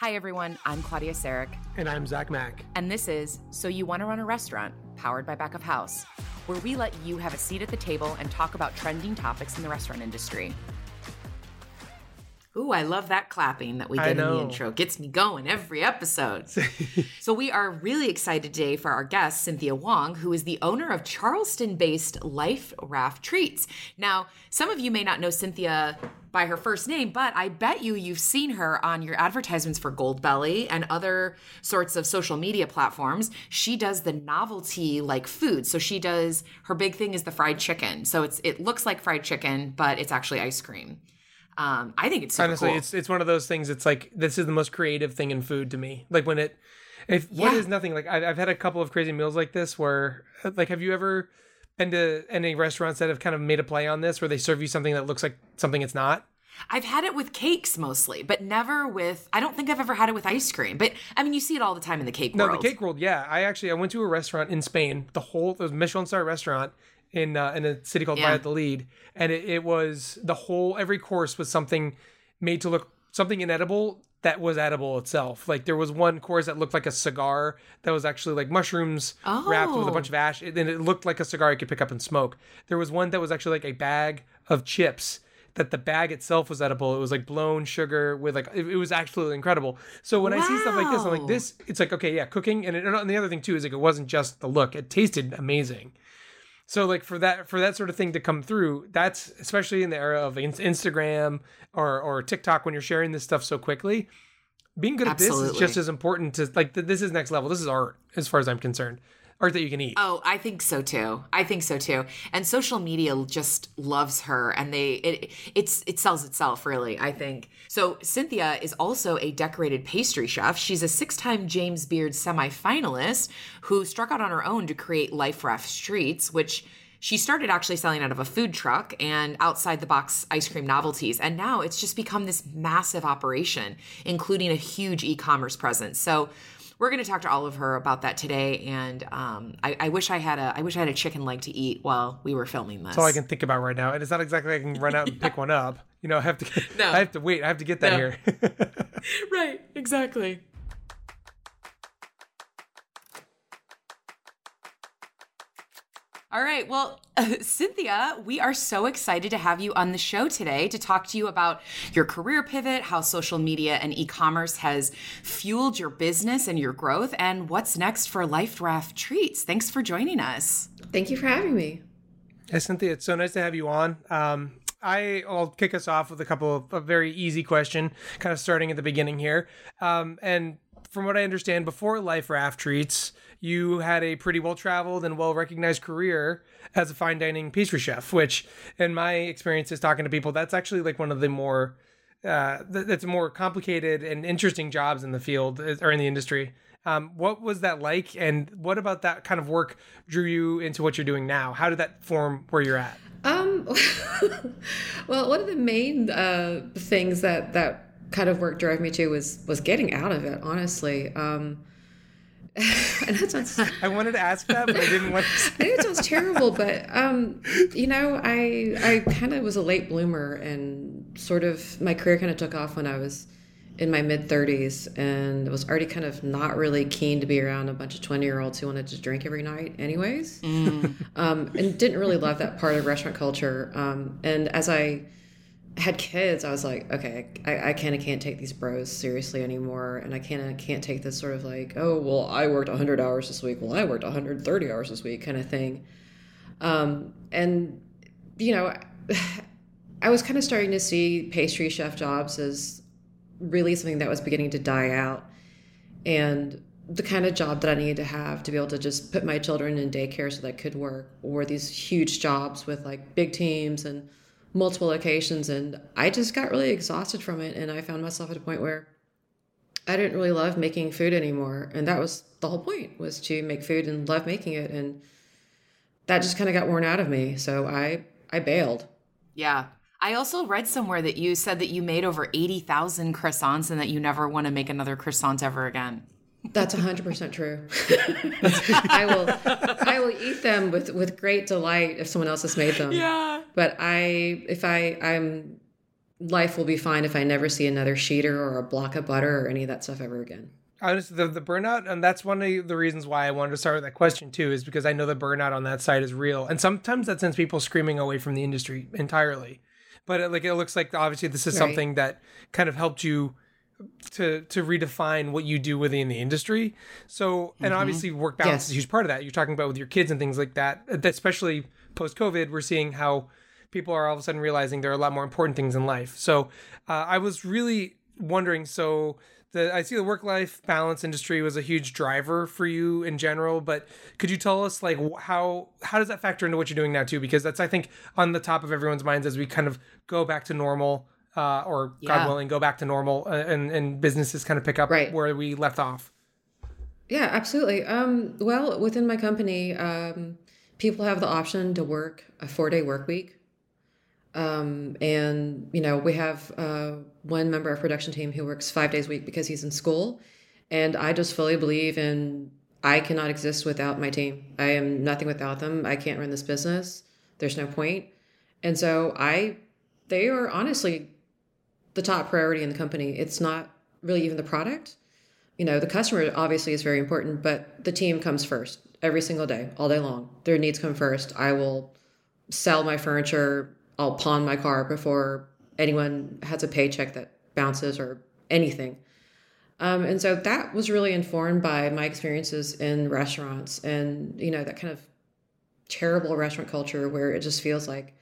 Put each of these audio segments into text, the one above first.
Hi, everyone. I'm Claudia Sarek. And I'm Zach Mack. And this is So You Want to Run a Restaurant, powered by Back of House, where we let you have a seat at the table and talk about trending topics in the restaurant industry. Ooh, I love that clapping that we did in the intro. Gets me going every episode. so we are really excited today for our guest, Cynthia Wong, who is the owner of Charleston-based Life Raft Treats. Now, some of you may not know Cynthia by her first name, but I bet you you've seen her on your advertisements for Goldbelly and other sorts of social media platforms. She does the novelty like food. So she does her big thing is the fried chicken. So it's it looks like fried chicken, but it's actually ice cream. Um, I think it's honestly, cool. it's it's one of those things. It's like this is the most creative thing in food to me. Like when it, if yeah. what is nothing. Like I've, I've had a couple of crazy meals like this where, like, have you ever been to any restaurants that have kind of made a play on this, where they serve you something that looks like something it's not? I've had it with cakes mostly, but never with. I don't think I've ever had it with ice cream. But I mean, you see it all the time in the cake no, world. No, the cake world. Yeah, I actually I went to a restaurant in Spain. The whole it was Michelin star restaurant, in uh, in a city called yeah. Lead, and it, it was the whole every course was something made to look something inedible that was edible itself. Like there was one course that looked like a cigar that was actually like mushrooms oh. wrapped with a bunch of ash, and it looked like a cigar you could pick up and smoke. There was one that was actually like a bag of chips that the bag itself was edible. It was like blown sugar with like it, it was absolutely incredible. So when wow. I see stuff like this, I'm like this. It's like okay, yeah, cooking, and, it, and the other thing too is like it wasn't just the look; it tasted amazing. So like for that for that sort of thing to come through, that's especially in the era of Instagram or or TikTok when you're sharing this stuff so quickly. Being good Absolutely. at this is just as important to like this is next level. This is art as far as I'm concerned art that you can eat. Oh, I think so too. I think so too. And social media just loves her and they it it's it sells itself really, I think. So Cynthia is also a decorated pastry chef. She's a six-time James Beard semi-finalist who struck out on her own to create Life Raft Treats, which she started actually selling out of a food truck and outside the box ice cream novelties. And now it's just become this massive operation, including a huge e commerce presence. So we're going to talk to all of her about that today. And um, I, I, wish I had a I wish I had a chicken leg to eat while we were filming this. That's all I can think about right now, and it's not exactly I can run out and yeah. pick one up. You know, I have to. No. I have to wait. I have to get that no. here. right. Exactly. All right. Well, uh, Cynthia, we are so excited to have you on the show today to talk to you about your career pivot, how social media and e commerce has fueled your business and your growth, and what's next for Life Raft Treats. Thanks for joining us. Thank you for having me. Hey, Cynthia, it's so nice to have you on. Um, I, will kick us off with a couple of a very easy question, kind of starting at the beginning here. Um, and from what I understand, before Life Raft Treats, you had a pretty well traveled and well recognized career as a fine dining pastry chef, which, in my experience, is talking to people, that's actually like one of the more uh, that's more complicated and interesting jobs in the field or in the industry. Um, what was that like, and what about that kind of work drew you into what you're doing now? How did that form where you're at? Um, well, one of the main uh, things that that kind of work drove me to was was getting out of it. Honestly, um, I know sounds. I wanted to ask that, but I didn't want. To I know it sounds terrible, but um, you know, I I kind of was a late bloomer, and sort of my career kind of took off when I was in my mid 30s, and was already kind of not really keen to be around a bunch of 20 year olds who wanted to drink every night, anyways, mm. um, and didn't really love that part of restaurant culture. Um, and as I had kids, I was like, okay, I, I kind of can't take these bros seriously anymore, and I kind of can't take this sort of like, oh, well, I worked 100 hours this week, well, I worked 130 hours this week, kind of thing. Um, and you know, I was kind of starting to see pastry chef jobs as really something that was beginning to die out, and the kind of job that I needed to have to be able to just put my children in daycare so that I could work, or these huge jobs with like big teams and multiple locations and I just got really exhausted from it and I found myself at a point where I didn't really love making food anymore and that was the whole point was to make food and love making it and that just kind of got worn out of me so I I bailed. Yeah. I also read somewhere that you said that you made over 80,000 croissants and that you never want to make another croissant ever again. That's 100% true. I will I will eat them with with great delight if someone else has made them. Yeah. But I if I I'm life will be fine if I never see another sheeter or a block of butter or any of that stuff ever again. Honestly, the, the burnout, and that's one of the reasons why I wanted to start with that question too, is because I know the burnout on that side is real, and sometimes that sends people screaming away from the industry entirely. But it, like it looks like obviously this is right. something that kind of helped you to to redefine what you do within the industry. So, and mm-hmm. obviously work balance yes. is a huge part of that. You're talking about with your kids and things like that. Especially post COVID, we're seeing how people are all of a sudden realizing there are a lot more important things in life. So, uh, I was really wondering. So, the I see the work life balance industry was a huge driver for you in general, but could you tell us like how how does that factor into what you're doing now too? Because that's I think on the top of everyone's minds as we kind of go back to normal uh, or yeah. God willing, go back to normal uh, and, and businesses kind of pick up right. where we left off. Yeah, absolutely. Um, well, within my company, um, people have the option to work a four day work week. Um, and, you know, we have uh, one member of production team who works five days a week because he's in school. And I just fully believe in I cannot exist without my team. I am nothing without them. I can't run this business. There's no point. And so I, they are honestly the top priority in the company. It's not really even the product. You know, the customer obviously is very important, but the team comes first every single day, all day long. Their needs come first. I will sell my furniture, I'll pawn my car before anyone has a paycheck that bounces or anything. Um, and so that was really informed by my experiences in restaurants and, you know, that kind of terrible restaurant culture where it just feels like,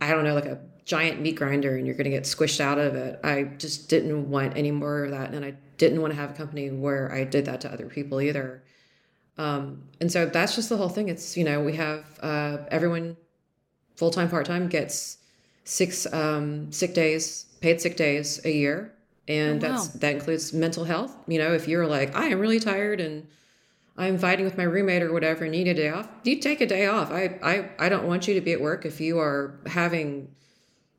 I don't know, like a giant meat grinder and you're going to get squished out of it. I just didn't want any more of that. And I didn't want to have a company where I did that to other people either. Um, and so that's just the whole thing. It's, you know, we have uh, everyone full time, part time gets six um, sick days, paid sick days a year. And oh, wow. that's that includes mental health. You know, if you're like, I am really tired and I'm fighting with my roommate or whatever need a day off, you take a day off. I, I, I don't want you to be at work if you are having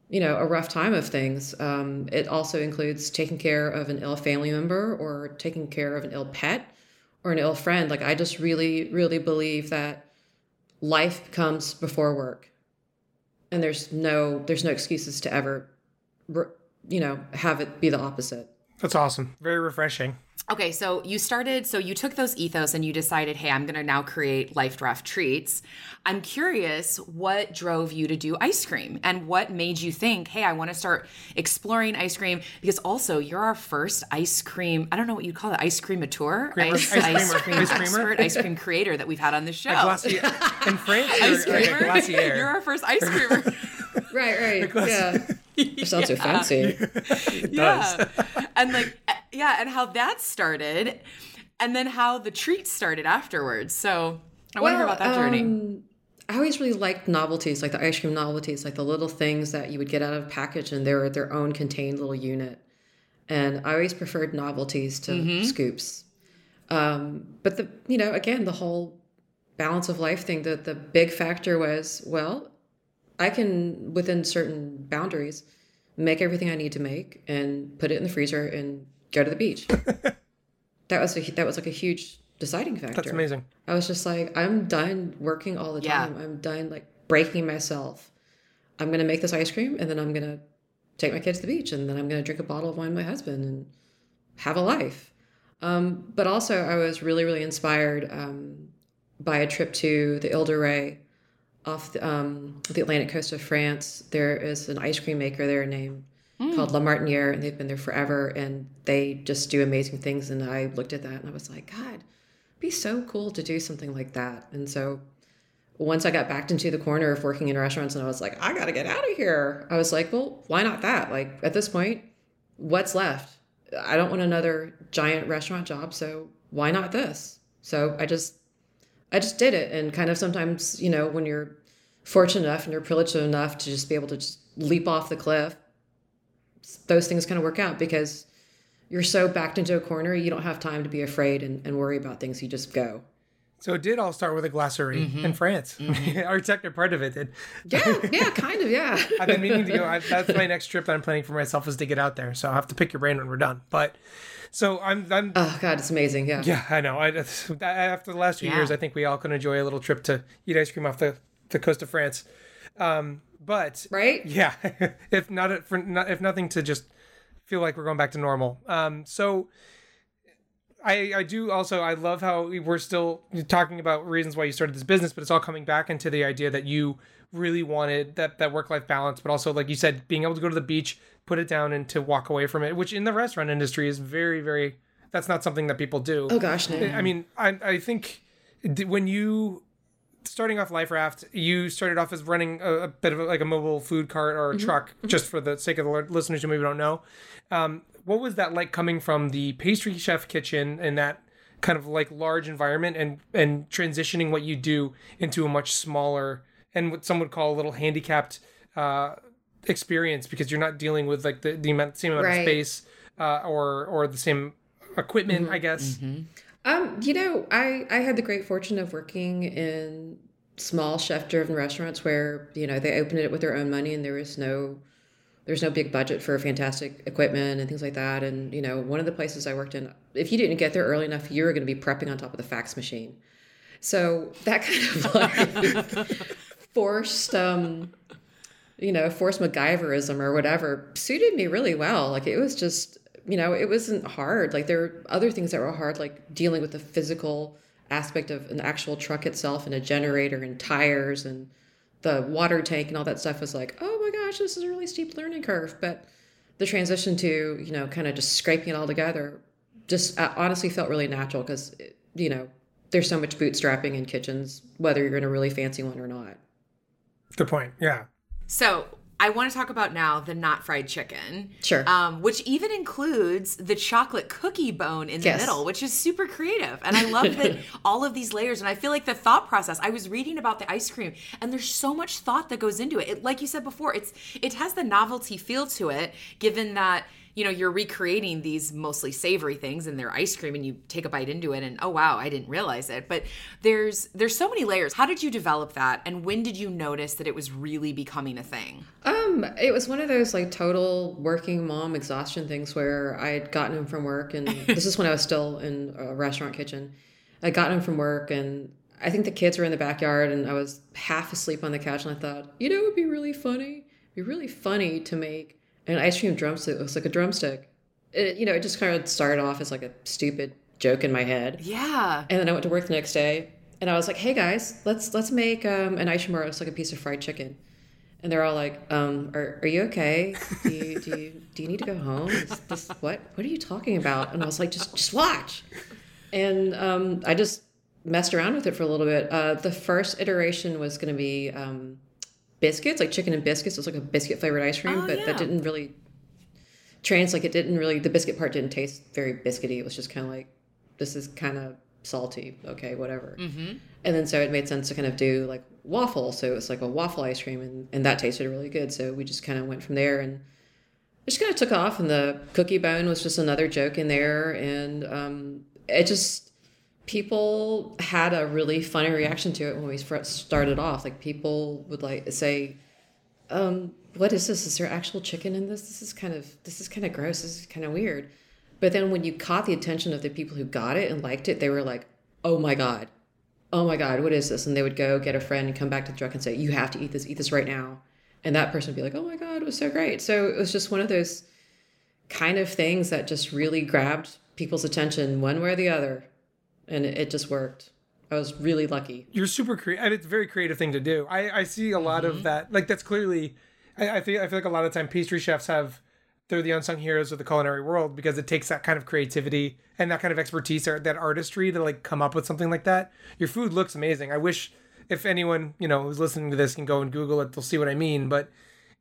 you know, a rough time of things. Um, it also includes taking care of an ill family member or taking care of an ill pet or an ill friend. Like, I just really, really believe that life comes before work. And there's no, there's no excuses to ever, you know, have it be the opposite. That's awesome. Very refreshing. Okay, so you started, so you took those ethos and you decided, hey, I'm going to now create Life Raft Treats. I'm curious what drove you to do ice cream and what made you think, hey, I want to start exploring ice cream because also you're our first ice cream, I don't know what you'd call it, ice cream tour, ice, ice, cream ice cream expert, ice cream creator that we've had on the show. Glacier, in France, ice creamer. You're our first ice creamer. right, right. Yeah. It sounds yeah. so fancy. it does. Yeah. and like yeah, and how that started, and then how the treats started afterwards. So I well, want to hear about that journey. Um, I always really liked novelties, like the ice cream novelties, like the little things that you would get out of a package and they're their own contained little unit. And I always preferred novelties to mm-hmm. scoops. Um, but the, you know, again, the whole balance of life thing, the, the big factor was, well, I can, within certain boundaries, make everything I need to make and put it in the freezer and go to the beach. that was a, that was like a huge deciding factor. That's amazing. I was just like, I'm done working all the time. Yeah. I'm done like breaking myself. I'm gonna make this ice cream and then I'm gonna take my kids to the beach and then I'm gonna drink a bottle of wine with my husband and have a life. Um, but also, I was really, really inspired um, by a trip to the Ile de Ré off the, um, the Atlantic coast of France. There is an ice cream maker there named mm. called La Martiniere, and they've been there forever, and they just do amazing things. And I looked at that and I was like, God, it'd be so cool to do something like that. And so once I got backed into the corner of working in restaurants, and I was like, I got to get out of here. I was like, well, why not that? Like at this point, what's left? I don't want another giant restaurant job, so why not this? So I just I just did it. And kind of sometimes, you know, when you're fortunate enough and you're privileged enough to just be able to just leap off the cliff, those things kind of work out because you're so backed into a corner, you don't have time to be afraid and, and worry about things. You just go. So it did all start with a glacerie mm-hmm. in France. Mm-hmm. Our technical part of it did. Yeah, yeah, kind of, yeah. I've been meaning to go. I, that's my next trip that I'm planning for myself is to get out there. So I'll have to pick your brain when we're done. But so I'm, I'm. Oh God, it's amazing. Yeah. Yeah, I know. I, after the last few yeah. years, I think we all can enjoy a little trip to eat ice cream off the the coast of France. Um, but right? Yeah, if not for not, if nothing to just feel like we're going back to normal. Um, so I I do also I love how we're still talking about reasons why you started this business, but it's all coming back into the idea that you really wanted that that work life balance, but also like you said, being able to go to the beach, put it down, and to walk away from it, which in the restaurant industry is very very. That's not something that people do. Oh gosh, no. I mean, I I think when you starting off life raft you started off as running a, a bit of a, like a mobile food cart or a mm-hmm. truck mm-hmm. just for the sake of the listeners who maybe don't know um, what was that like coming from the pastry chef kitchen and that kind of like large environment and and transitioning what you do into a much smaller and what some would call a little handicapped uh, experience because you're not dealing with like the, the amount, same amount right. of space uh, or or the same equipment, mm-hmm. I guess. Mm-hmm. Um, you know, I I had the great fortune of working in small chef-driven restaurants where you know they opened it with their own money and there was no there's no big budget for fantastic equipment and things like that. And you know, one of the places I worked in, if you didn't get there early enough, you were going to be prepping on top of the fax machine. So that kind of like forced, um, you know, forced MacGyverism or whatever suited me really well. Like it was just you know, it wasn't hard. Like there were other things that were hard, like dealing with the physical aspect of an actual truck itself and a generator and tires and the water tank and all that stuff was like, oh my gosh, this is a really steep learning curve. But the transition to, you know, kind of just scraping it all together just uh, honestly felt really natural because, you know, there's so much bootstrapping in kitchens, whether you're in a really fancy one or not. Good point. Yeah. So I want to talk about now the not fried chicken. Sure. Um, which even includes the chocolate cookie bone in the yes. middle, which is super creative. And I love that all of these layers. And I feel like the thought process, I was reading about the ice cream and there's so much thought that goes into it. it like you said before, it's it has the novelty feel to it, given that you know you're recreating these mostly savory things in their ice cream and you take a bite into it and oh wow i didn't realize it. But there's there's so many layers. How did you develop that and when did you notice that it was really becoming a thing? Um it was one of those like total working mom exhaustion things where i had gotten him from work and this is when i was still in a restaurant kitchen. I got him from work and I think the kids were in the backyard and I was half asleep on the couch and I thought, you know, it would be really funny. It'd be really funny to make an ice cream drumstick looks like a drumstick. It, you know, it just kind of started off as like a stupid joke in my head. Yeah. And then I went to work the next day, and I was like, "Hey guys, let's let's make um, an ice cream looks like a piece of fried chicken." And they're all like, um, are, are you okay? Do you, do you, do you need to go home? Is this, what, what are you talking about? And I was like, just, just watch. And um, I just messed around with it for a little bit. Uh, the first iteration was going to be um, biscuits, like chicken and biscuits. It was like a biscuit flavored ice cream, oh, but yeah. that didn't really trans. Like it didn't really, the biscuit part didn't taste very biscuity. It was just kind of like, this is kind of salty. Okay, whatever. Mm-hmm. And then so it made sense to kind of do like waffle. So it was like a waffle ice cream, and, and that tasted really good. So we just kind of went from there and it just kind of took off. And the cookie bone was just another joke in there. And um, it just, people had a really funny reaction to it when we first started off. Like people would like say, um, "What is this? Is there actual chicken in this? This is kind of this is kind of gross. This is kind of weird." But then when you caught the attention of the people who got it and liked it, they were like, "Oh my god, oh my god, what is this?" And they would go get a friend and come back to the truck and say, "You have to eat this. Eat this right now." And that person would be like, "Oh my god, it was so great." So it was just one of those kind of things that just really grabbed people's attention one way or the other and it, it just worked. I was really lucky. You're super creative, and it's a very creative thing to do. I, I see a lot mm-hmm. of that. Like that's clearly, I, I think I feel like a lot of time pastry chefs have they're the unsung heroes of the culinary world because it takes that kind of creativity and that kind of expertise or that artistry to like come up with something like that. Your food looks amazing. I wish if anyone you know who's listening to this can go and Google it, they'll see what I mean. But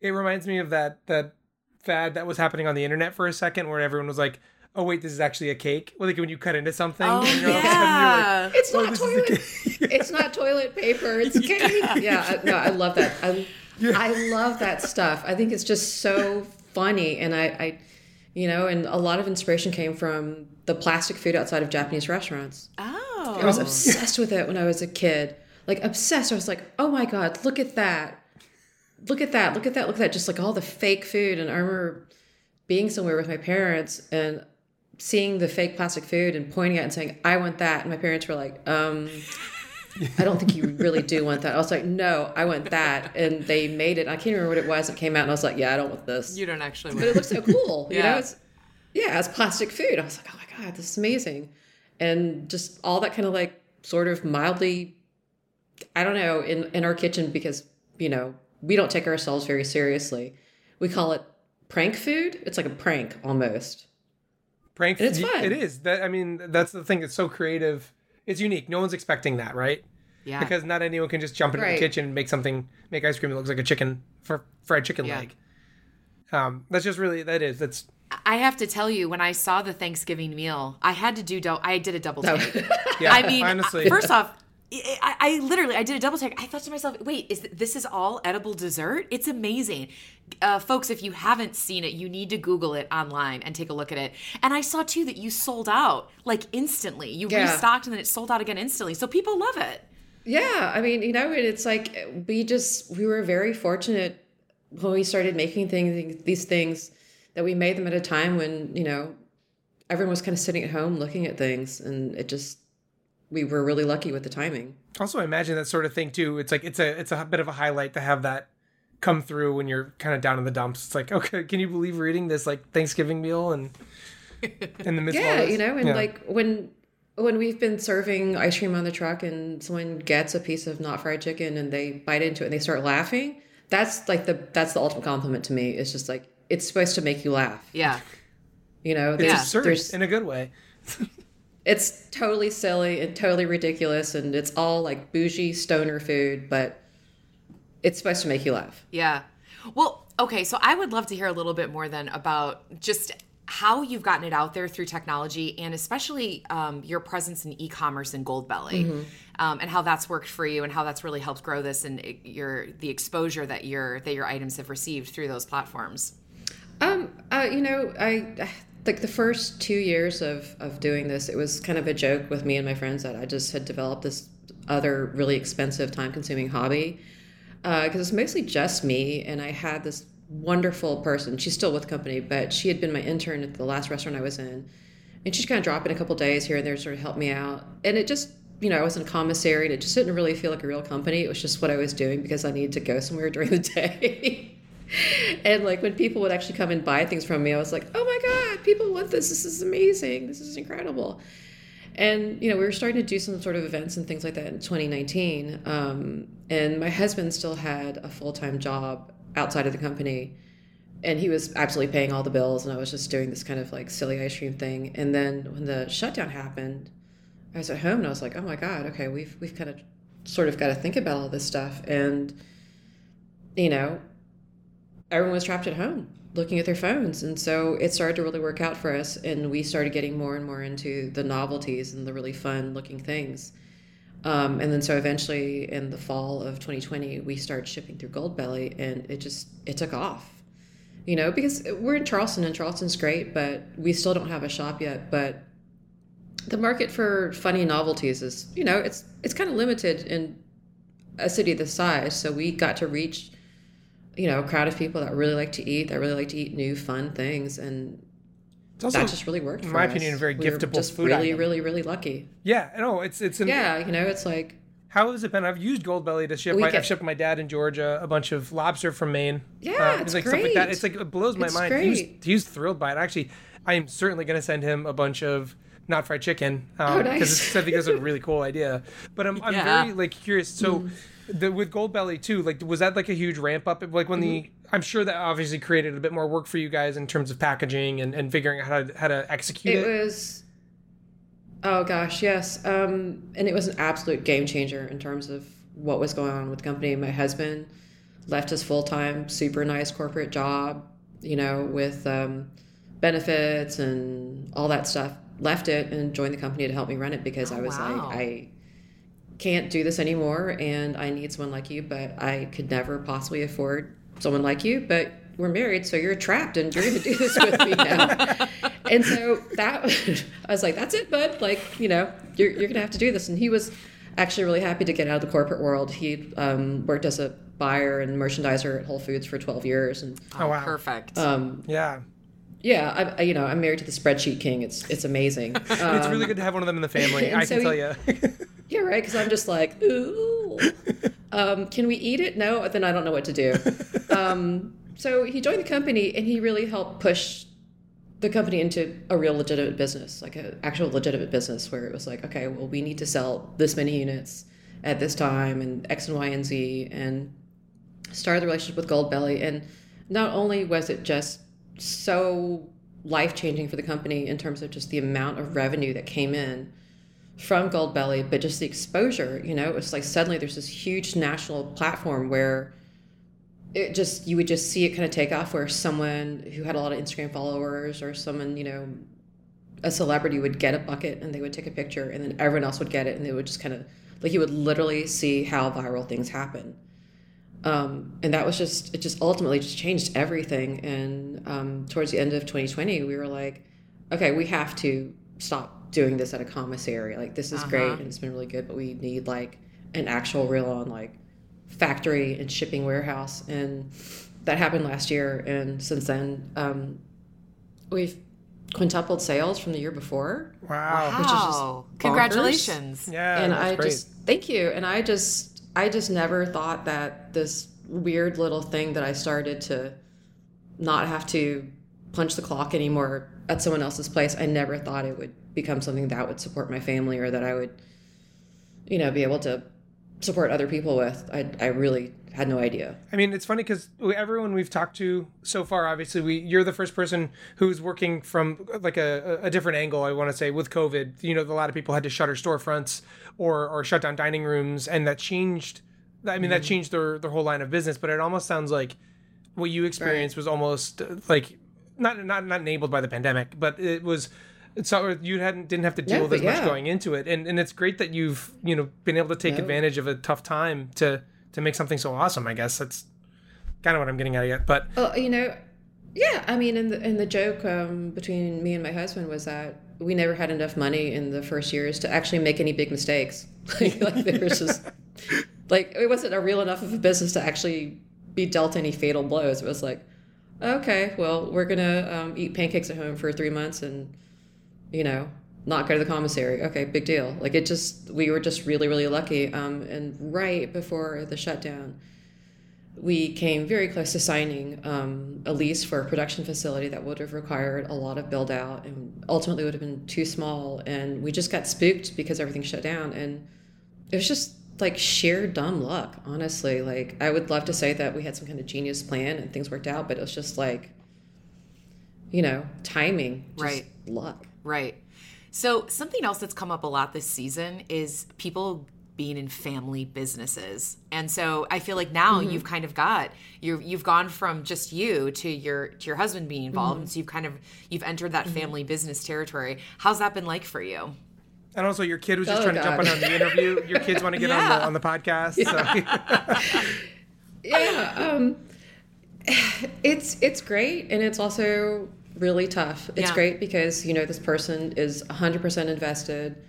it reminds me of that that fad that was happening on the internet for a second where everyone was like oh wait, this is actually a cake. Well, like when you cut into something, oh, you're yeah. Like, it's oh, not toilet. it's not toilet paper. It's cake. Yeah, yeah I, no, I love that. I, yeah. I love that stuff. I think it's just so funny, and I, I, you know, and a lot of inspiration came from the plastic food outside of Japanese restaurants. Oh, I was oh. obsessed with it when I was a kid. Like obsessed. I was like, oh my god, look at that. Look at that. Look at that. Look at that. Just like all the fake food. And I remember being somewhere with my parents and seeing the fake plastic food and pointing at it and saying, I want that. And my parents were like, um, I don't think you really do want that. I was like, no, I want that. And they made it. I can't remember what it was. It came out and I was like, yeah, I don't want this. You don't actually But it looks so cool. You know, it's, yeah, it's plastic food. I was like, oh my God, this is amazing. And just all that kind of like sort of mildly, I don't know, in, in our kitchen because, you know, we don't take ourselves very seriously. We call it prank food. It's like a prank almost. Prank. It's fun. It is. That I mean, that's the thing. It's so creative. It's unique. No one's expecting that, right? Yeah. Because not anyone can just jump into right. the kitchen and make something, make ice cream that looks like a chicken for fried chicken yeah. leg. Um, that's just really that is that's. I have to tell you, when I saw the Thanksgiving meal, I had to do. Do- I did a double take. yeah, I mean, honestly. first off, I, I, literally I did a double take. I thought to myself, "Wait, is this is all edible dessert? It's amazing." Uh, folks, if you haven't seen it, you need to Google it online and take a look at it. And I saw too that you sold out like instantly. You yeah. restocked and then it sold out again instantly. So people love it. Yeah, I mean, you know, it's like we just we were very fortunate when we started making things these things that we made them at a time when you know everyone was kind of sitting at home looking at things, and it just we were really lucky with the timing. Also, I imagine that sort of thing too. It's like it's a it's a bit of a highlight to have that come through when you're kind of down in the dumps. It's like, okay, can you believe we're eating this like Thanksgiving meal and in the midst yeah, of you know, and yeah. like when when we've been serving ice cream on the truck and someone gets a piece of not fried chicken and they bite into it and they start laughing, that's like the that's the ultimate compliment to me. It's just like it's supposed to make you laugh. Yeah. You know, it's yeah. absurd in a good way. it's totally silly and totally ridiculous and it's all like bougie stoner food but it's supposed to make you laugh. Yeah. Well okay so i would love to hear a little bit more then about just how you've gotten it out there through technology and especially um, your presence in e-commerce and goldbelly mm-hmm. um, and how that's worked for you and how that's really helped grow this and your the exposure that your that your items have received through those platforms. Um uh, you know i like the first two years of of doing this, it was kind of a joke with me and my friends that I just had developed this other really expensive, time consuming hobby because uh, it's mostly just me, and I had this wonderful person. She's still with company, but she had been my intern at the last restaurant I was in, and she'd kind of drop in a couple days here and there, to sort of help me out, and it just you know, I was in a commissary and it just didn't really feel like a real company. It was just what I was doing because I needed to go somewhere during the day. and like when people would actually come and buy things from me, I was like, oh my God, people want this. This is amazing. This is incredible. And, you know, we were starting to do some sort of events and things like that in 2019. Um, and my husband still had a full time job outside of the company. And he was absolutely paying all the bills. And I was just doing this kind of like silly ice cream thing. And then when the shutdown happened, I was at home and I was like, oh my God, okay, we've, we've kind of sort of got to think about all this stuff. And, you know, everyone was trapped at home looking at their phones. And so it started to really work out for us. And we started getting more and more into the novelties and the really fun looking things. Um, and then so eventually in the fall of 2020, we started shipping through Goldbelly and it just, it took off. You know, because we're in Charleston and Charleston's great, but we still don't have a shop yet. But the market for funny novelties is, you know, it's it's kind of limited in a city this size. So we got to reach you know, a crowd of people that really like to eat, that really like to eat new, fun things, and also, that just really worked. In my us. opinion, a very we giftable just food. Really, item. really, really lucky. Yeah, no, it's it's an, yeah, you know, it's like how has it been? I've used Goldbelly to ship. My, get, I've shipped my dad in Georgia a bunch of lobster from Maine. Yeah, uh, it's like great. stuff like that. It's like it blows my it's mind. He was, he was thrilled by it. Actually, I am certainly going to send him a bunch of not fried chicken because um, oh, nice. I think it's a really cool idea. But I'm, I'm yeah. very like curious. So. Mm the with Goldbelly too, like was that like a huge ramp up? Like when mm-hmm. the I'm sure that obviously created a bit more work for you guys in terms of packaging and, and figuring out how to how to execute it. It was oh gosh, yes. Um and it was an absolute game changer in terms of what was going on with the company. My husband left his full time, super nice corporate job, you know, with um, benefits and all that stuff. Left it and joined the company to help me run it because oh, I was wow. like, I can't do this anymore and I need someone like you, but I could never possibly afford someone like you. But we're married, so you're trapped and you're going to do this with me now. and so that, I was like, that's it, bud. Like, you know, you're, you're going to have to do this. And he was actually really happy to get out of the corporate world. He um, worked as a buyer and merchandiser at Whole Foods for 12 years. And oh, wow. Perfect. Um, yeah. Yeah, I, you know, I'm married to the spreadsheet king. It's it's amazing. Um, it's really good to have one of them in the family. I so can tell you. Yeah, right. Because I'm just like, ooh. Um, can we eat it? No. Then I don't know what to do. Um, so he joined the company, and he really helped push the company into a real legitimate business, like an actual legitimate business, where it was like, okay, well, we need to sell this many units at this time, and X and Y and Z, and started the relationship with Goldbelly. And not only was it just so life changing for the company in terms of just the amount of revenue that came in from Goldbelly, but just the exposure. You know, it was like suddenly there's this huge national platform where it just you would just see it kind of take off where someone who had a lot of Instagram followers or someone, you know, a celebrity would get a bucket and they would take a picture and then everyone else would get it and they would just kind of like you would literally see how viral things happen. Um, and that was just it just ultimately just changed everything and um, towards the end of 2020 we were like okay we have to stop doing this at a commissary. Like this is uh-huh. great and it's been really good but we need like an actual real on like factory and shipping warehouse. And that happened last year and since then um, we've quintupled sales from the year before. Wow. Which is just congratulations. yeah and i great. just thank you. And i just i just never thought that this weird little thing that i started to not have to punch the clock anymore at someone else's place i never thought it would become something that would support my family or that i would you know be able to support other people with. I, I really had no idea. I mean, it's funny because everyone we've talked to so far, obviously, we you're the first person who's working from like a, a different angle. I want to say with COVID, you know, a lot of people had to shutter storefronts or or shut down dining rooms, and that changed. I mean, mm-hmm. that changed their their whole line of business. But it almost sounds like what you experienced right. was almost like not not not enabled by the pandemic, but it was so you hadn't didn't have to deal with as yeah. much going into it, and and it's great that you've you know been able to take advantage of a tough time to to make something so awesome. I guess that's kind of what I'm getting at it. But well, you know, yeah, I mean, and the and the joke um, between me and my husband was that we never had enough money in the first years to actually make any big mistakes. like, like there was just like it wasn't a real enough of a business to actually be dealt any fatal blows. It was like, okay, well, we're gonna um, eat pancakes at home for three months and you know, not go to the commissary. Okay, big deal. Like it just, we were just really, really lucky. Um, and right before the shutdown, we came very close to signing um, a lease for a production facility that would have required a lot of build out and ultimately would have been too small. And we just got spooked because everything shut down. And it was just like sheer dumb luck, honestly. Like I would love to say that we had some kind of genius plan and things worked out, but it was just like, you know, timing, right? Luck. Right. So, something else that's come up a lot this season is people being in family businesses. And so I feel like now mm-hmm. you've kind of got you've you've gone from just you to your to your husband being involved. Mm-hmm. And so you've kind of you've entered that mm-hmm. family business territory. How's that been like for you? And also your kid was just oh, trying God. to jump on the interview. Your kids want to get yeah. on the on the podcast. Yeah. So. yeah um, it's it's great and it's also really tough. It's yeah. great because you know this person is 100% invested,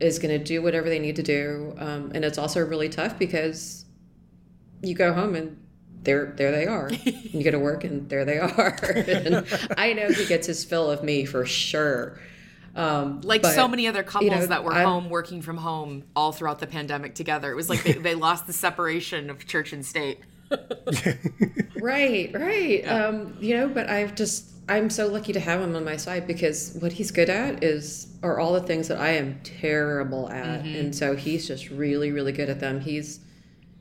is going to do whatever they need to do, um, and it's also really tough because you go home and there there they are. you go to work and there they are. and I know he gets his fill of me for sure. Um, like but, so many other couples you know, that were I'm, home working from home all throughout the pandemic together. It was like they, they lost the separation of church and state. right, right. Yeah. Um, you know, but I've just I'm so lucky to have him on my side because what he's good at is are all the things that I am terrible at, mm-hmm. and so he's just really, really good at them. He's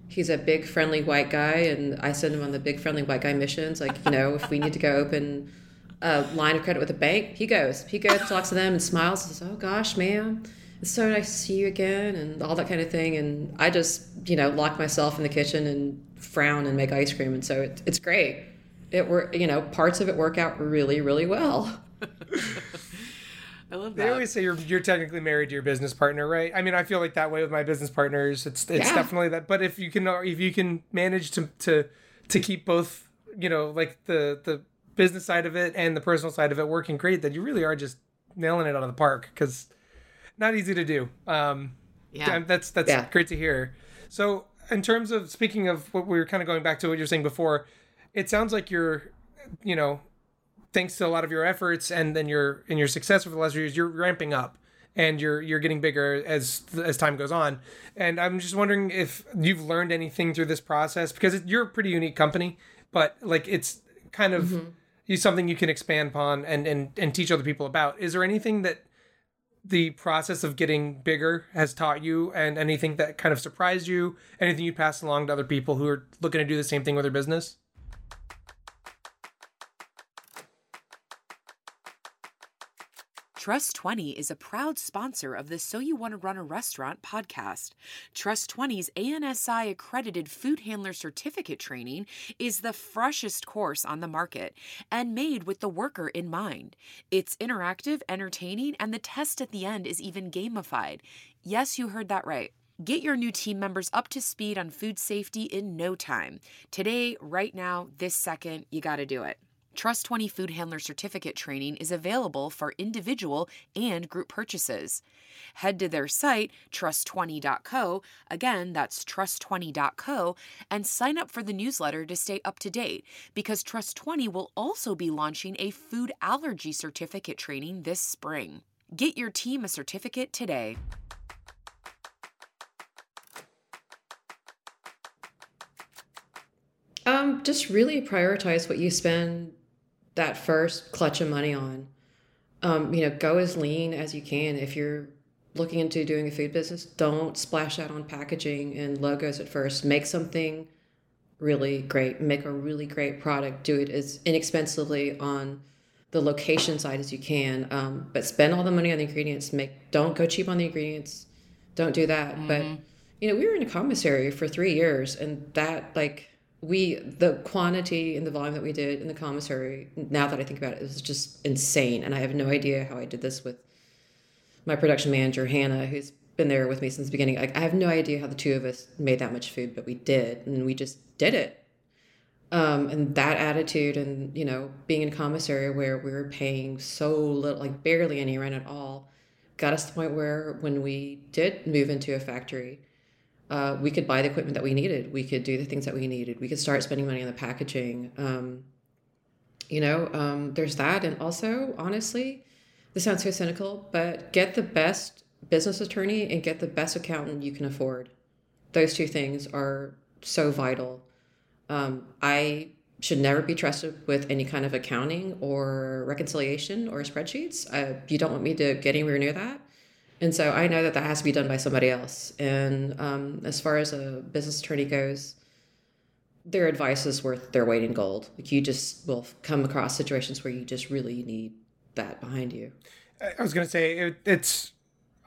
he's a big friendly white guy, and I send him on the big friendly white guy missions. Like you know, if we need to go open a line of credit with a bank, he goes. He goes, talks to them, and smiles, and says, "Oh gosh, ma'am." It's so nice to see you again, and all that kind of thing. And I just, you know, lock myself in the kitchen and frown and make ice cream, and so it, it's great it work you know parts of it work out really really well I love that. They always say you're you're technically married to your business partner, right? I mean, I feel like that way with my business partners. It's it's yeah. definitely that. But if you can if you can manage to to to keep both, you know, like the the business side of it and the personal side of it working great, that you really are just nailing it out of the park because not easy to do. Um, yeah, that's that's yeah. great to hear. So, in terms of speaking of what we were kind of going back to what you're saying before, it sounds like you're, you know, thanks to a lot of your efforts and then your and your success over the last few years, you're ramping up and you're you're getting bigger as as time goes on. And I'm just wondering if you've learned anything through this process because it, you're a pretty unique company, but like it's kind of mm-hmm. Something you can expand upon and and and teach other people about. Is there anything that the process of getting bigger has taught you and anything that kind of surprised you anything you pass along to other people who are looking to do the same thing with their business Trust 20 is a proud sponsor of the So You Want to Run a Restaurant podcast. Trust 20's ANSI accredited food handler certificate training is the freshest course on the market and made with the worker in mind. It's interactive, entertaining, and the test at the end is even gamified. Yes, you heard that right. Get your new team members up to speed on food safety in no time. Today, right now, this second, you got to do it. Trust 20 Food Handler Certificate training is available for individual and group purchases. Head to their site, trust20.co, again, that's trust20.co, and sign up for the newsletter to stay up to date because Trust 20 will also be launching a food allergy certificate training this spring. Get your team a certificate today. Um, just really prioritize what you spend that first clutch of money on. Um, you know, go as lean as you can. If you're looking into doing a food business, don't splash out on packaging and logos at first. Make something really great. Make a really great product. Do it as inexpensively on the location side as you can. Um, but spend all the money on the ingredients. Make don't go cheap on the ingredients. Don't do that. Mm-hmm. But you know, we were in a commissary for three years, and that like we the quantity and the volume that we did in the commissary now that i think about it, it was just insane. And i have no idea how i did this with my production manager hannah who's been there with me since the beginning. I, I have no idea how the two of us made that much food but we did. And we just did it. Um, and that attitude and you know being in commissary where we were paying so little like barely any rent at all got us to the point where when we did move into a factory uh, we could buy the equipment that we needed. We could do the things that we needed. We could start spending money on the packaging. Um, you know, um, there's that. And also, honestly, this sounds so cynical, but get the best business attorney and get the best accountant you can afford. Those two things are so vital. Um, I should never be trusted with any kind of accounting or reconciliation or spreadsheets. Uh, you don't want me to get anywhere near that. And so I know that that has to be done by somebody else. And um, as far as a business attorney goes, their advice is worth their weight in gold. Like you just will come across situations where you just really need that behind you. I was going to say it, it's.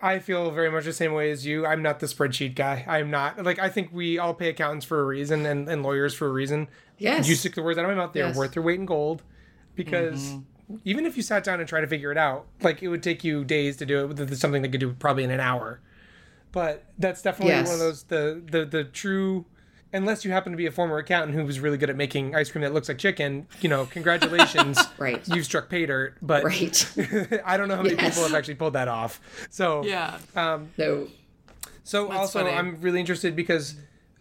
I feel very much the same way as you. I'm not the spreadsheet guy. I'm not like I think we all pay accountants for a reason and, and lawyers for a reason. Yes. You stick the words out of my mouth. They're yes. worth their weight in gold because mm-hmm even if you sat down and tried to figure it out, like it would take you days to do it. With something they could do probably in an hour. But that's definitely yes. one of those the the the true. Unless you happen to be a former accountant who was really good at making ice cream that looks like chicken, you know, congratulations. right. You've struck pay dirt. But right. I don't know how many yes. people have actually pulled that off. So yeah. Um, no. So That's also, funny. I'm really interested because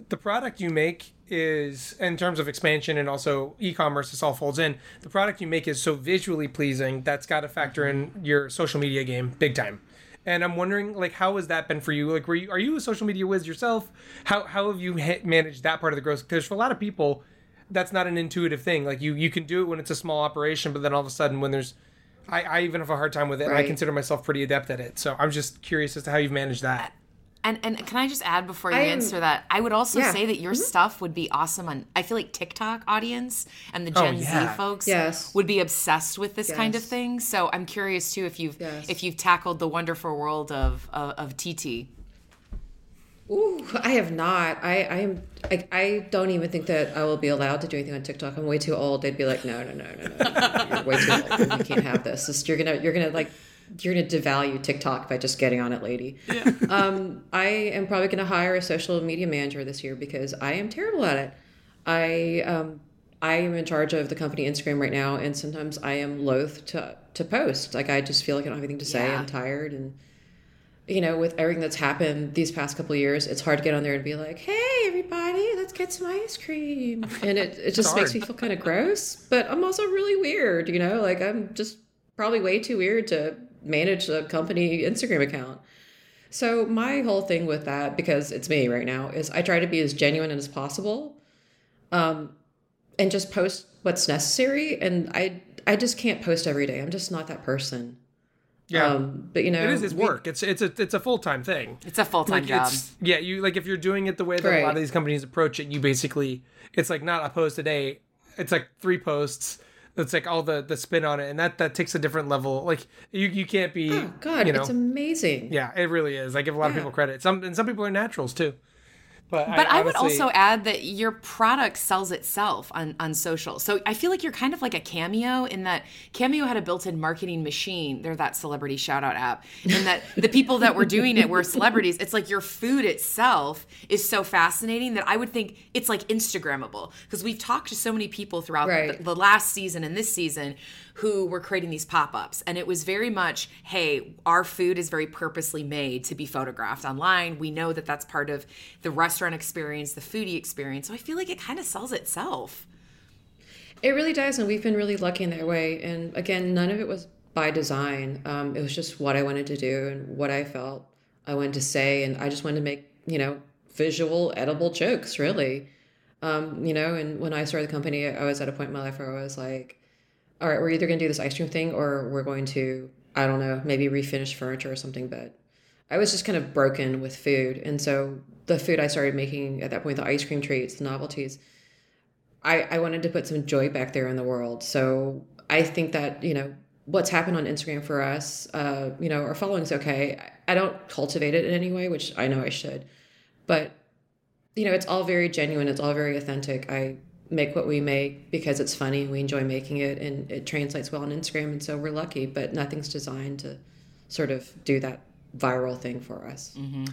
the product you make is in terms of expansion and also e-commerce this all folds in the product you make is so visually pleasing that's got to factor in your social media game big time. And i'm wondering like how has that been for you? Like were you are you a social media whiz yourself? How how have you ha- managed that part of the growth? Because for a lot of people that's not an intuitive thing. Like you you can do it when it's a small operation but then all of a sudden when there's i, I even have a hard time with it right. and i consider myself pretty adept at it. So i'm just curious as to how you've managed that and and can I just add before you answer that? I would also yeah. say that your mm-hmm. stuff would be awesome on. I feel like TikTok audience and the oh, Gen oh, yeah. Z folks yes. would be obsessed with this yes. kind of thing. So I'm curious too if you've yes. if you've tackled the wonderful world of of, of TT. Ooh, I have not. I I am. I, I don't even think that I will be allowed to do anything on TikTok. I'm way too old. They'd be like, no, no, no, no, no. You're way too old. You can't have this. Just, you're gonna you're gonna like you're going to devalue TikTok by just getting on it, lady. Yeah. um, I am probably going to hire a social media manager this year because I am terrible at it. I um, I am in charge of the company Instagram right now, and sometimes I am loath to to post. Like I just feel like I don't have anything to say. Yeah. I'm tired, and you know, with everything that's happened these past couple years, it's hard to get on there and be like, "Hey, everybody, let's get some ice cream," and it it just makes me feel kind of gross. But I'm also really weird, you know. Like I'm just probably way too weird to manage a company Instagram account. So my whole thing with that, because it's me right now, is I try to be as genuine as possible, um, and just post what's necessary. And I I just can't post every day. I'm just not that person. Yeah, Um, but you know, it is. It's we- work. It's it's a it's a full time thing. It's a full time Like, job. it's- yeah, you like if you're doing it the way that a lot of these companies approach it, you basically it's like not a post a day. It's like three posts. It's like all the the spin on it, and that that takes a different level. Like you you can't be. Oh God, you know, it's amazing. yeah, it really is. I give a lot of people credit. Some and some people are naturals too. But But I, would also add that your product sells itself on, on social. So I feel like you're kind of like a Cameo in that Cameo had a built in marketing machine. They're that celebrity shout out app. And that the people that were doing it were celebrities. It's like your food itself is so fascinating that I would think it's like Instagrammable. Because we've talked to so many people throughout Right. the, the last season and this season who were creating these pop-ups and it was very much hey our food is very purposely made to be photographed online we know that that's part of the restaurant experience the foodie experience so i feel like it kind of sells itself It really does, and we've been really lucky in that way. And again, none of it was by design. Um, it was just what I wanted to do and what I felt I wanted to say, and I just wanted to make you know visual, edible jokes, really. Um, you know, and when I started the company, I was at a point in my life where I was like, "All right, we're either going to do this ice cream thing, or we're going to, I don't know, maybe refinish furniture or something." But I was just kind of broken with food, and so the food I started making at that point, the ice cream treats, the novelties. I, I wanted to put some joy back there in the world. So I think that, you know, what's happened on Instagram for us, uh, you know, our following's okay. I don't cultivate it in any way, which I know I should. But, you know, it's all very genuine. It's all very authentic. I make what we make because it's funny and we enjoy making it and it translates well on Instagram. And so we're lucky, but nothing's designed to sort of do that viral thing for us. Mm-hmm.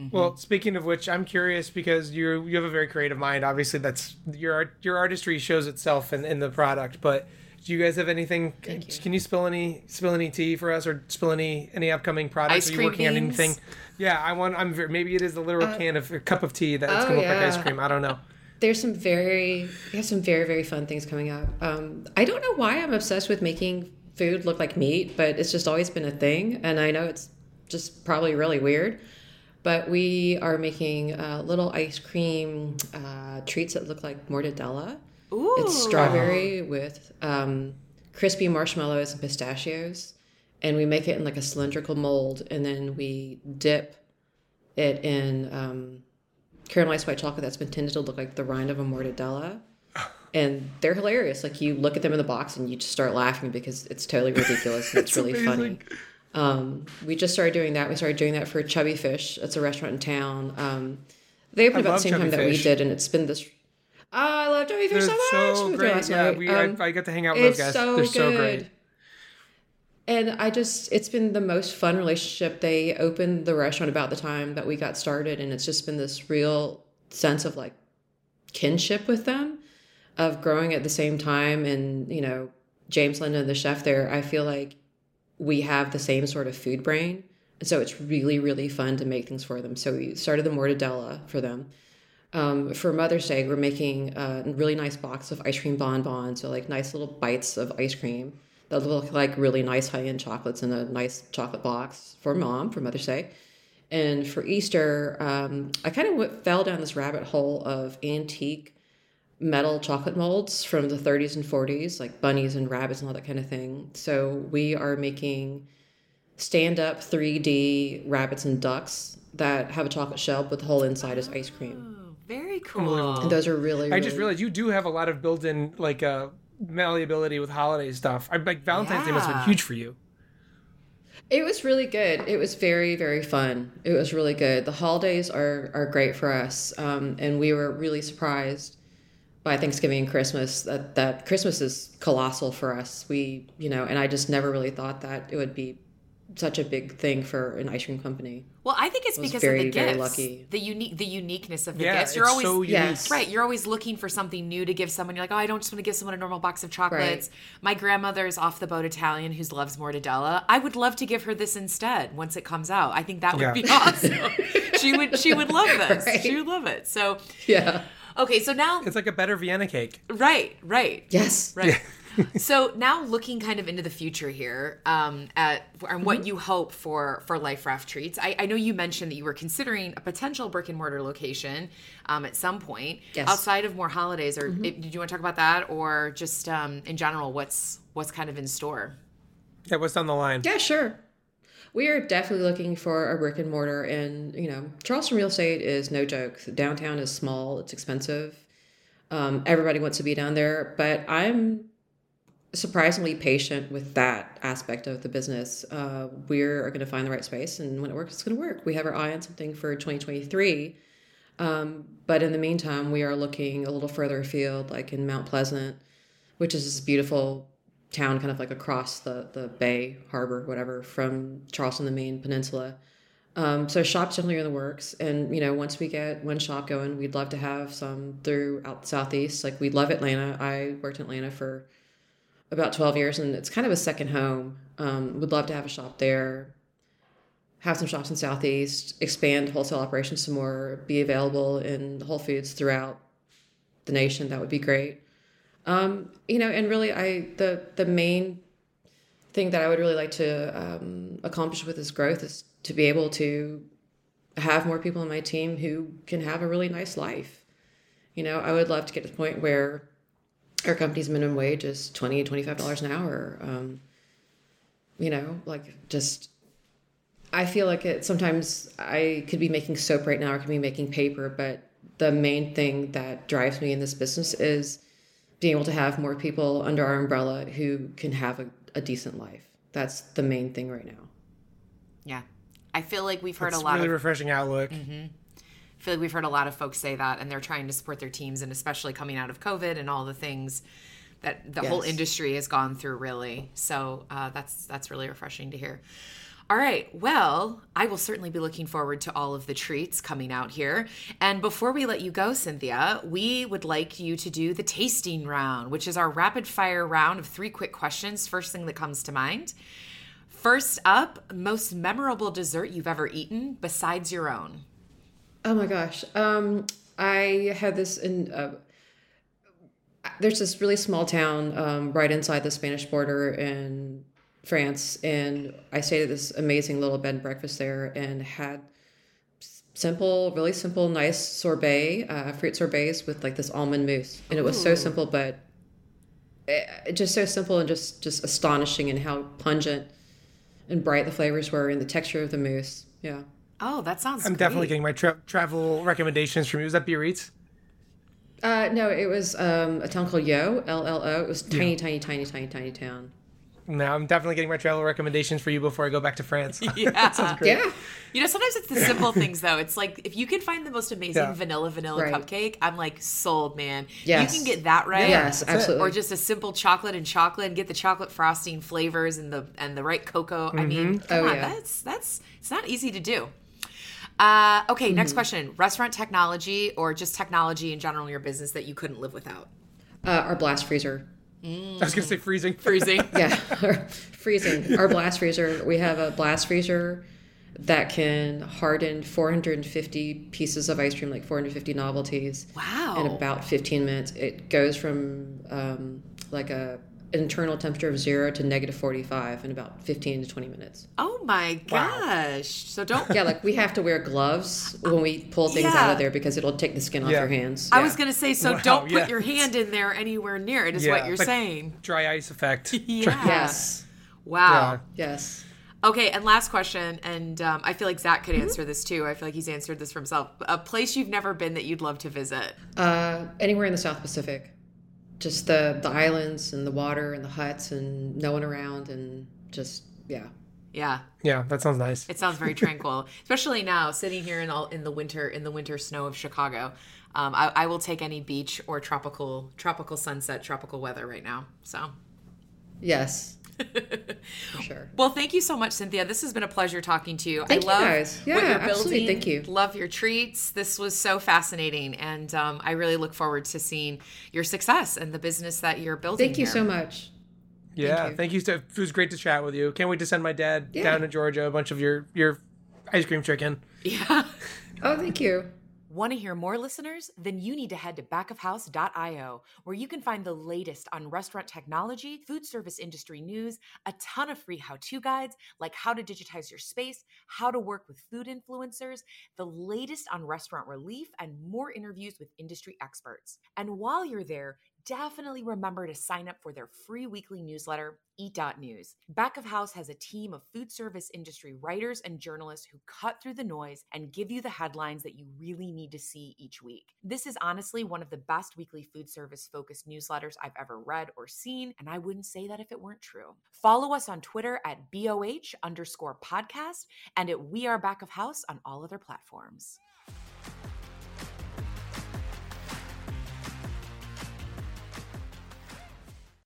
Mm-hmm. Well, speaking of which, I'm curious because you you have a very creative mind. Obviously, that's your art, your artistry shows itself in, in the product. But do you guys have anything? Thank you. Can you spill any spill any tea for us, or spill any any upcoming products? Ice Are you cream working on anything? Yeah, I want. I'm very, maybe it is the literal uh, can of a cup of tea that's oh, gonna look like ice cream. I don't know. There's some very we have some very very fun things coming up um, i don't know why i'm obsessed with making food look like meat but it's just always been a thing and i know it's just probably really weird but we are making uh, little ice cream uh, treats that look like mortadella Ooh. it's strawberry with um, crispy marshmallows and pistachios and we make it in like a cylindrical mold and then we dip it in um, caramelized white chocolate that's been tinted to look like the rind of a mortadella and they're hilarious like you look at them in the box and you just start laughing because it's totally ridiculous and it's, really funny um, we just started doing that we started doing that for chubby fish it's a restaurant in town um, they opened I about the same time Chubby that we did and it's been this oh, I love Chubby Fish They're so much. so We great. Yeah, we Um, I, I got to hang out with those it's guys. so They're good. so great. And I just, it's been the most fun relationship. They opened the restaurant about the time that we got started, and it's just been this real sense of like kinship with them, of growing at the same time. And, you know, James London, the chef there, I feel like we have the same sort of food brain. And so it's really, really fun to make things for them. So we started the mortadella for them. Um, for Mother's Day, we're making a really nice box of ice cream bonbons, so like nice little bites of ice cream that look like really nice high end chocolates in a nice chocolate box for mom for Mother's Day. And for Easter, um, I kind of went, fell down this rabbit hole of antique metal chocolate molds from the 30s and 40s, like bunnies and rabbits and all that kind of thing. So we are making stand up 3D rabbits and ducks that have a chocolate shell, but the whole inside is ice cream. Oh, very cool And those are really, I just realized you do have a lot of built-in like uh, malleability with holiday stuff. I like Valentine's Day must have been huge for you. It was really good. It was very, very fun. It was really good. The holidays are are great for us, um, and we were really surprised by Thanksgiving and Christmas that that Christmas is colossal for us. We, you know, and I just never really thought that it would be such a big thing for an ice cream company. well i think it's was because very, of the very gifts lucky. the unique the uniqueness of the Yeah, gifts you're it's always so unique. Yes. Right, you're always looking for something new to give someone. You're like, oh, I don't just want to give someone a normal box of chocolates. My grandmother's off the boat Italian who loves mortadella. I would love to give her this instead once it comes out. I think that would be awesome. she would she would love this. Right. She would love it. So Yeah. okay, so now It's like a better Vienna cake. right, right. Yes. Right. so now looking kind of into the future here um, at and what you hope for for life raft treats I, I, know you mentioned that you were considering a potential brick and mortar location um, at some point. Yes. outside of more holidays or mm-hmm. did you want to talk about that or just um, in general what's what's kind of in store? Yeah what's on the line? Yeah sure. We are definitely looking for a brick and mortar and you know charleston real estate is no joke. Downtown is small it's expensive. Um, everybody wants to be down there but i'm surprisingly patient with that aspect of the business. Uh, we're going to find the right space, and when it works, it's going to work. We have our eye on something for 2023. Um, but in the meantime, we are looking a little further afield, like in Mount Pleasant, which is this beautiful town kind of like across the, the bay, harbor, whatever, from Charleston, the main peninsula. Um, so shops generally are in the works. And, you know, once we get one shop going, we'd love to have some throughout the Southeast. Like we love Atlanta. I worked in Atlanta for about 12 years and it's kind of a second home. Um, would love to have a shop there, have some shops in Southeast, expand wholesale operations some more, be available in Whole Foods throughout the nation. That would be great. Um, you know, and really, I the the main thing that I would really like to um, accomplish with this growth is to be able to have more people on my team who can have a really nice life. You know, I would love to get to the point where our company's minimum wage is 20 $25 an hour. Um, you know, like just, I feel like it sometimes I could be making soap right now or could be making paper, but the main thing that drives me in this business is being able to have more people under our umbrella who can have a, a decent life. That's the main thing right now. Yeah. I feel like we've heard That's a lot really of refreshing outlook. Mm-hmm. I feel like we've heard a lot of folks say that, and they're trying to support their teams, and especially coming out of COVID and all the things that the yes. whole industry has gone through, really. So uh, that's that's really refreshing to hear. All right. Well, I will certainly be looking forward to all of the treats coming out here. And before we let you go, Cynthia, we would like you to do the tasting round, which is our rapid fire round of three quick questions. First thing that comes to mind. First up, most memorable dessert you've ever eaten besides your own. Oh my gosh. Um, I had this in. Uh, there's this really small town um, right inside the Spanish border in France, and I stayed at this amazing little bed and breakfast there, and had simple, really simple, nice sorbet, uh, fruit sorbets with like this almond mousse, and it was so simple, but it, eh, just so simple and just just astonishing, and how pungent and bright the flavors were, and the texture of the mousse. Yeah. Oh, that sounds. I'm great. definitely getting my tra- travel recommendations from you. Was that Biarritz? Uh, no, it was um, a town called Yo, L L O. It was tiny, yeah. tiny, tiny, tiny, tiny town. Now I'm definitely getting my travel recommendations for you before I go back to France. Yeah, sounds great. Yeah. You know, sometimes it's the simple things though. It's like if you can find the most amazing yeah. vanilla vanilla right. cupcake, I'm like sold, man. Yes. You can get that right. Yes, absolutely. Or just a simple chocolate and chocolate and get the chocolate frosting flavors and the and the right cocoa. Mm-hmm. I mean, come oh, on, yeah. that's that's it's not easy to do. Uh, okay, mm-hmm. next question. Restaurant technology or just technology in general in your business that you couldn't live without? Uh, our blast freezer. Mm. I was going to say freezing. Freezing. yeah, freezing. Our blast freezer. We have a blast freezer that can harden 450 pieces of ice cream, like 450 novelties. Wow. In about 15 minutes. It goes from um, like a internal temperature of zero to negative 45 in about 15 to 20 minutes. Oh my gosh. Wow. So don't. Yeah, like we have to wear gloves when we pull things yeah. out of there because it'll take the skin off yeah. your hands. I was going to say, so wow, don't put your hand in there anywhere near it, is what you're like saying. Dry ice effect. yeah. Yes. Wow. Yes. Okay, and last question, and um, I feel like Zach could mm-hmm. answer mm-hmm. this too. I feel like he's answered this for himself. A place you've never been that you'd love to visit? Uh, anywhere in the South Pacific just the the islands and the water and the huts and no one around and just yeah. Yeah. Yeah, that sounds nice. It sounds very tranquil, especially now sitting here in all in the winter in the winter snow of Chicago. Um, I, I will take any beach or tropical tropical sunset, tropical weather right now. So. Yes, For sure. Well, thank you so much, Cynthia. This has been a pleasure talking to you. Thank I love you guys. Yeah, what you're absolutely. Building. Thank you. Love your treats. This was so fascinating, and um, I really look forward to seeing your success and the business that you're building. Thank you here. so much. Yeah, thank you. Thank you. To, it was great to chat with you. Can't wait to send my dad yeah. down to Georgia a bunch of your your ice cream chicken. Yeah. oh, thank you. Want to hear more listeners? Then you need to head to backofhouse.io, where you can find the latest on restaurant technology, food service industry news, a ton of free how to guides like how to digitize your space, how to work with food influencers, the latest on restaurant relief, and more interviews with industry experts. And while you're there, definitely remember to sign up for their free weekly newsletter, Eat.News. Back of House has a team of food service industry writers and journalists who cut through the noise and give you the headlines that you really need to see each week. This is honestly one of the best weekly food service focused newsletters I've ever read or seen, and I wouldn't say that if it weren't true. Follow us on Twitter at BOH underscore podcast and at We Are Back of House on all other platforms.